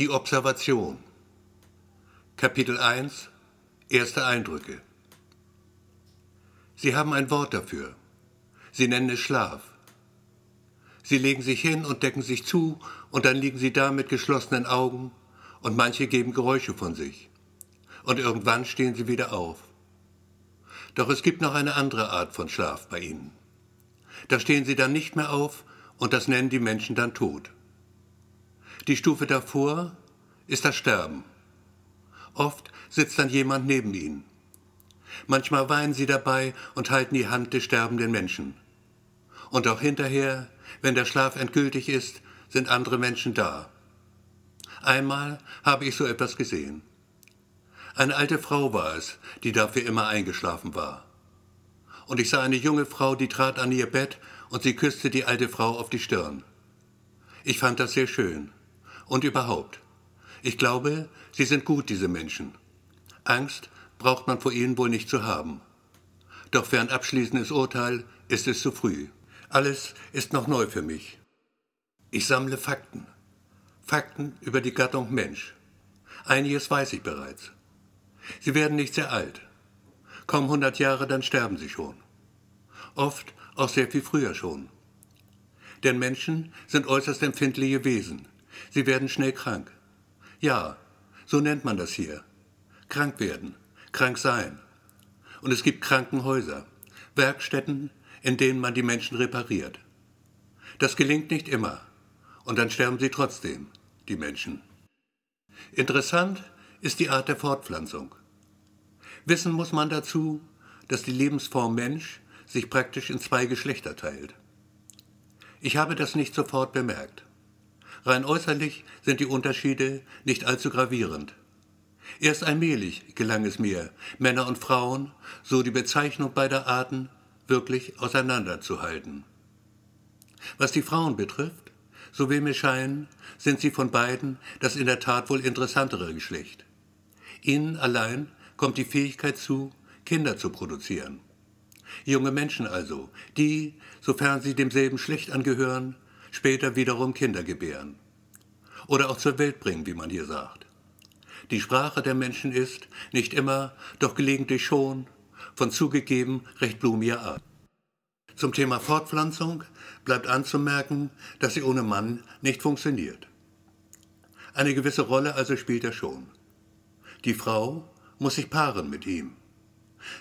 Die Observation. Kapitel 1 Erste Eindrücke. Sie haben ein Wort dafür. Sie nennen es Schlaf. Sie legen sich hin und decken sich zu, und dann liegen sie da mit geschlossenen Augen, und manche geben Geräusche von sich. Und irgendwann stehen sie wieder auf. Doch es gibt noch eine andere Art von Schlaf bei ihnen. Da stehen sie dann nicht mehr auf, und das nennen die Menschen dann Tod. Die Stufe davor ist das Sterben. Oft sitzt dann jemand neben ihnen. Manchmal weinen sie dabei und halten die Hand des sterbenden Menschen. Und auch hinterher, wenn der Schlaf endgültig ist, sind andere Menschen da. Einmal habe ich so etwas gesehen. Eine alte Frau war es, die dafür immer eingeschlafen war. Und ich sah eine junge Frau, die trat an ihr Bett und sie küsste die alte Frau auf die Stirn. Ich fand das sehr schön. Und überhaupt. Ich glaube, sie sind gut, diese Menschen. Angst braucht man vor ihnen wohl nicht zu haben. Doch für ein abschließendes Urteil ist es zu früh. Alles ist noch neu für mich. Ich sammle Fakten. Fakten über die Gattung Mensch. Einiges weiß ich bereits. Sie werden nicht sehr alt. Kaum hundert Jahre, dann sterben sie schon. Oft auch sehr viel früher schon. Denn Menschen sind äußerst empfindliche Wesen. Sie werden schnell krank. Ja, so nennt man das hier. Krank werden, krank sein. Und es gibt Krankenhäuser, Werkstätten, in denen man die Menschen repariert. Das gelingt nicht immer. Und dann sterben sie trotzdem, die Menschen. Interessant ist die Art der Fortpflanzung. Wissen muss man dazu, dass die Lebensform Mensch sich praktisch in zwei Geschlechter teilt. Ich habe das nicht sofort bemerkt. Rein äußerlich sind die Unterschiede nicht allzu gravierend. Erst allmählich gelang es mir, Männer und Frauen, so die Bezeichnung beider Arten, wirklich auseinanderzuhalten. Was die Frauen betrifft, so will mir scheinen, sind sie von beiden das in der Tat wohl interessantere Geschlecht. Ihnen allein kommt die Fähigkeit zu, Kinder zu produzieren. Junge Menschen also, die, sofern sie demselben Schlecht angehören, später wiederum Kinder gebären. Oder auch zur Welt bringen, wie man hier sagt. Die Sprache der Menschen ist, nicht immer, doch gelegentlich schon, von zugegeben recht blumiger Art. Zum Thema Fortpflanzung bleibt anzumerken, dass sie ohne Mann nicht funktioniert. Eine gewisse Rolle also spielt er schon. Die Frau muss sich paaren mit ihm.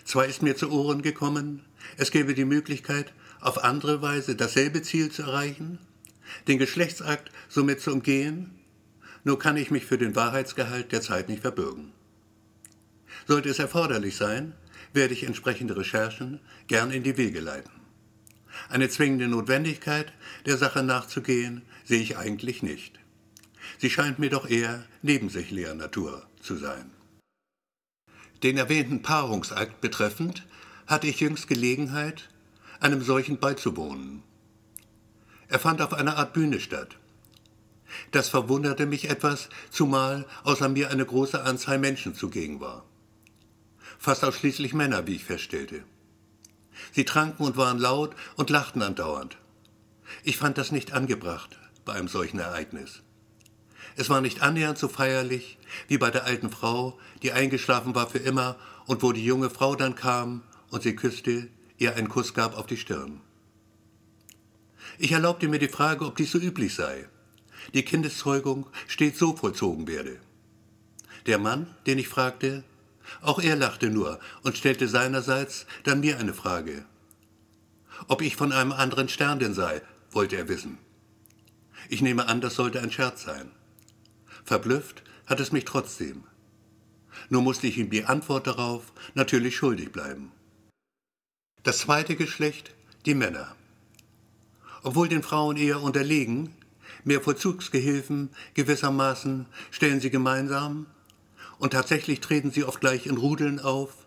Zwar ist mir zu Ohren gekommen, es gäbe die Möglichkeit, auf andere Weise dasselbe Ziel zu erreichen, den Geschlechtsakt somit zu umgehen, nur kann ich mich für den Wahrheitsgehalt der Zeit nicht verbürgen. Sollte es erforderlich sein, werde ich entsprechende Recherchen gern in die Wege leiten. Eine zwingende Notwendigkeit, der Sache nachzugehen, sehe ich eigentlich nicht. Sie scheint mir doch eher nebensächlicher Natur zu sein. Den erwähnten Paarungsakt betreffend hatte ich jüngst Gelegenheit, einem solchen beizuwohnen. Er fand auf einer Art Bühne statt. Das verwunderte mich etwas, zumal außer mir eine große Anzahl Menschen zugegen war. Fast ausschließlich Männer, wie ich feststellte. Sie tranken und waren laut und lachten andauernd. Ich fand das nicht angebracht bei einem solchen Ereignis. Es war nicht annähernd so feierlich wie bei der alten Frau, die eingeschlafen war für immer und wo die junge Frau dann kam und sie küsste, ihr einen Kuss gab auf die Stirn. Ich erlaubte mir die Frage, ob dies so üblich sei. Die Kindeszeugung stets so vollzogen werde. Der Mann, den ich fragte, auch er lachte nur und stellte seinerseits dann mir eine Frage. Ob ich von einem anderen Stern denn sei, wollte er wissen. Ich nehme an, das sollte ein Scherz sein. Verblüfft hat es mich trotzdem. Nur musste ich ihm die Antwort darauf natürlich schuldig bleiben. Das zweite Geschlecht, die Männer obwohl den Frauen eher unterlegen, mehr Vollzugsgehilfen gewissermaßen stellen sie gemeinsam und tatsächlich treten sie oft gleich in Rudeln auf,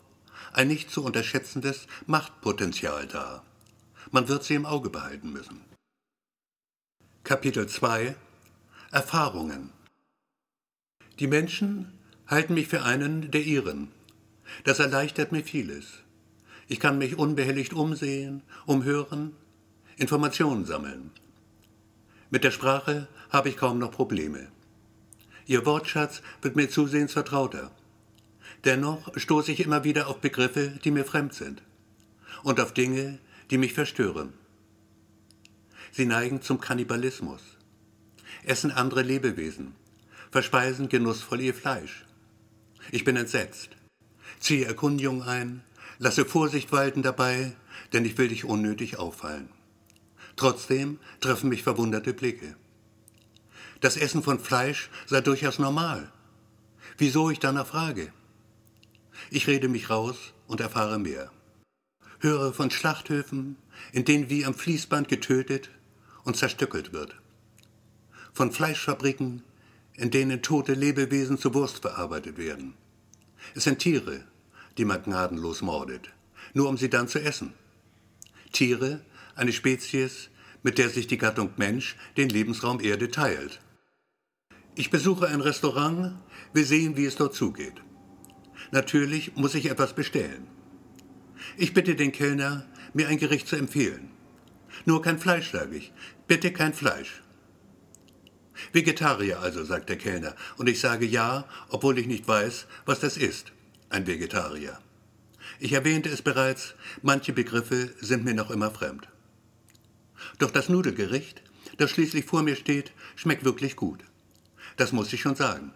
ein nicht zu unterschätzendes Machtpotenzial dar. Man wird sie im Auge behalten müssen. Kapitel 2 Erfahrungen Die Menschen halten mich für einen der ihren. Das erleichtert mir vieles. Ich kann mich unbehelligt umsehen, umhören, Informationen sammeln. Mit der Sprache habe ich kaum noch Probleme. Ihr Wortschatz wird mir zusehends vertrauter. Dennoch stoße ich immer wieder auf Begriffe, die mir fremd sind und auf Dinge, die mich verstören. Sie neigen zum Kannibalismus, essen andere Lebewesen, verspeisen genussvoll ihr Fleisch. Ich bin entsetzt, ziehe Erkundigung ein, lasse Vorsicht walten dabei, denn ich will dich unnötig auffallen. Trotzdem treffen mich verwunderte Blicke. Das Essen von Fleisch sei durchaus normal. Wieso ich danach frage? Ich rede mich raus und erfahre mehr. Höre von Schlachthöfen, in denen wie am Fließband getötet und zerstückelt wird. Von Fleischfabriken, in denen tote Lebewesen zu Wurst verarbeitet werden. Es sind Tiere, die man gnadenlos mordet, nur um sie dann zu essen. Tiere, eine Spezies, mit der sich die Gattung Mensch den Lebensraum Erde teilt. Ich besuche ein Restaurant, will sehen, wie es dort zugeht. Natürlich muss ich etwas bestellen. Ich bitte den Kellner, mir ein Gericht zu empfehlen. Nur kein Fleisch, sage ich. Bitte kein Fleisch. Vegetarier also, sagt der Kellner, und ich sage ja, obwohl ich nicht weiß, was das ist, ein Vegetarier. Ich erwähnte es bereits, manche Begriffe sind mir noch immer fremd. Doch das Nudelgericht, das schließlich vor mir steht, schmeckt wirklich gut. Das muss ich schon sagen.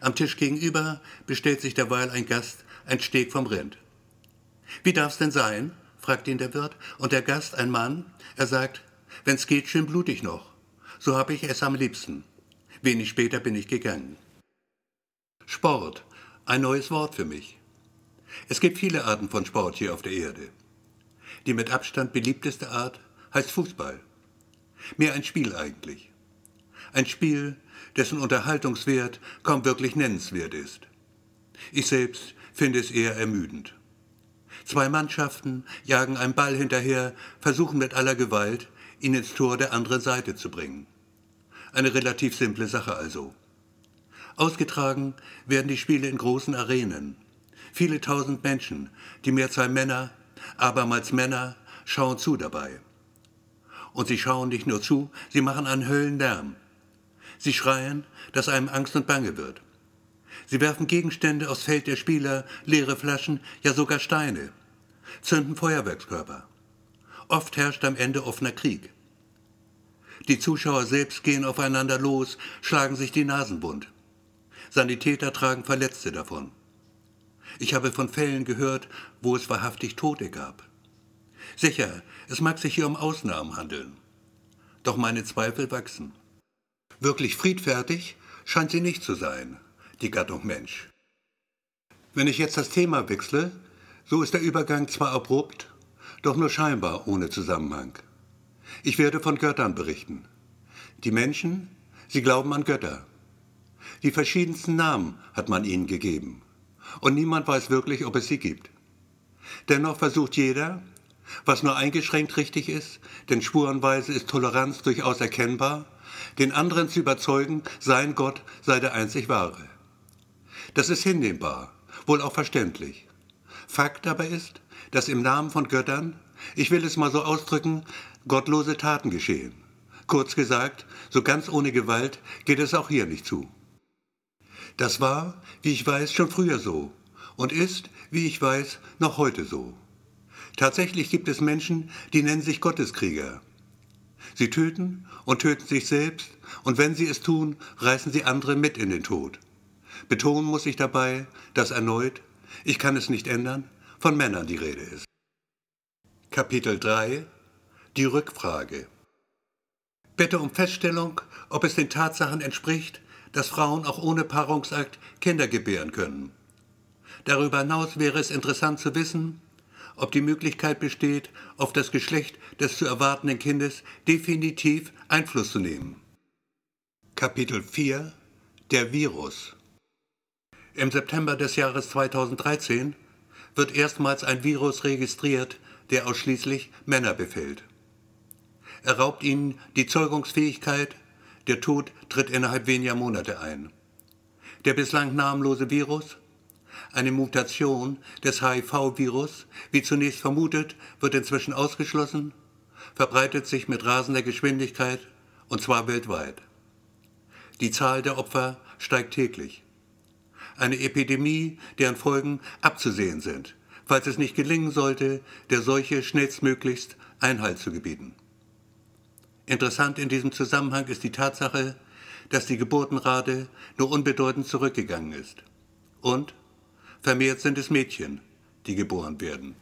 Am Tisch gegenüber bestellt sich derweil ein Gast ein Steg vom Rind. Wie darf's denn sein? fragt ihn der Wirt. Und der Gast, ein Mann, er sagt, wenn's geht, schön blutig noch. So hab ich es am liebsten. Wenig später bin ich gegangen. Sport, ein neues Wort für mich. Es gibt viele Arten von Sport hier auf der Erde. Die mit Abstand beliebteste Art heißt Fußball. Mehr ein Spiel eigentlich. Ein Spiel, dessen Unterhaltungswert kaum wirklich nennenswert ist. Ich selbst finde es eher ermüdend. Zwei Mannschaften jagen einem Ball hinterher, versuchen mit aller Gewalt, ihn ins Tor der anderen Seite zu bringen. Eine relativ simple Sache also. Ausgetragen werden die Spiele in großen Arenen. Viele tausend Menschen, die Mehrzahl Männer, abermals Männer, schauen zu dabei. Und sie schauen nicht nur zu, sie machen einen Höllenlärm. Sie schreien, dass einem Angst und Bange wird. Sie werfen Gegenstände aufs Feld der Spieler, leere Flaschen, ja sogar Steine, zünden Feuerwerkskörper. Oft herrscht am Ende offener Krieg. Die Zuschauer selbst gehen aufeinander los, schlagen sich die Nasen bunt. Sanitäter tragen Verletzte davon. Ich habe von Fällen gehört, wo es wahrhaftig Tote gab. Sicher, es mag sich hier um Ausnahmen handeln. Doch meine Zweifel wachsen. Wirklich friedfertig scheint sie nicht zu sein, die Gattung Mensch. Wenn ich jetzt das Thema wechsle, so ist der Übergang zwar abrupt, doch nur scheinbar ohne Zusammenhang. Ich werde von Göttern berichten. Die Menschen, sie glauben an Götter. Die verschiedensten Namen hat man ihnen gegeben. Und niemand weiß wirklich, ob es sie gibt. Dennoch versucht jeder, was nur eingeschränkt richtig ist, denn spurenweise ist Toleranz durchaus erkennbar, den anderen zu überzeugen, sein Gott sei der einzig wahre. Das ist hinnehmbar, wohl auch verständlich. Fakt aber ist, dass im Namen von Göttern, ich will es mal so ausdrücken, gottlose Taten geschehen. Kurz gesagt, so ganz ohne Gewalt geht es auch hier nicht zu. Das war, wie ich weiß, schon früher so und ist, wie ich weiß, noch heute so. Tatsächlich gibt es Menschen, die nennen sich Gotteskrieger. Sie töten und töten sich selbst, und wenn sie es tun, reißen sie andere mit in den Tod. Betonen muss ich dabei, dass erneut, ich kann es nicht ändern, von Männern die Rede ist. Kapitel 3 Die Rückfrage Bitte um Feststellung, ob es den Tatsachen entspricht, dass Frauen auch ohne Paarungsakt Kinder gebären können. Darüber hinaus wäre es interessant zu wissen, ob die Möglichkeit besteht, auf das Geschlecht des zu erwartenden Kindes definitiv Einfluss zu nehmen. Kapitel 4 Der Virus Im September des Jahres 2013 wird erstmals ein Virus registriert, der ausschließlich Männer befällt. Er raubt ihnen die Zeugungsfähigkeit, der Tod tritt innerhalb weniger Monate ein. Der bislang namenlose Virus eine Mutation des HIV-Virus, wie zunächst vermutet, wird inzwischen ausgeschlossen, verbreitet sich mit rasender Geschwindigkeit und zwar weltweit. Die Zahl der Opfer steigt täglich. Eine Epidemie, deren Folgen abzusehen sind, falls es nicht gelingen sollte, der Seuche schnellstmöglichst Einhalt zu gebieten. Interessant in diesem Zusammenhang ist die Tatsache, dass die Geburtenrate nur unbedeutend zurückgegangen ist. Und vermehrt sind es Mädchen, die geboren werden.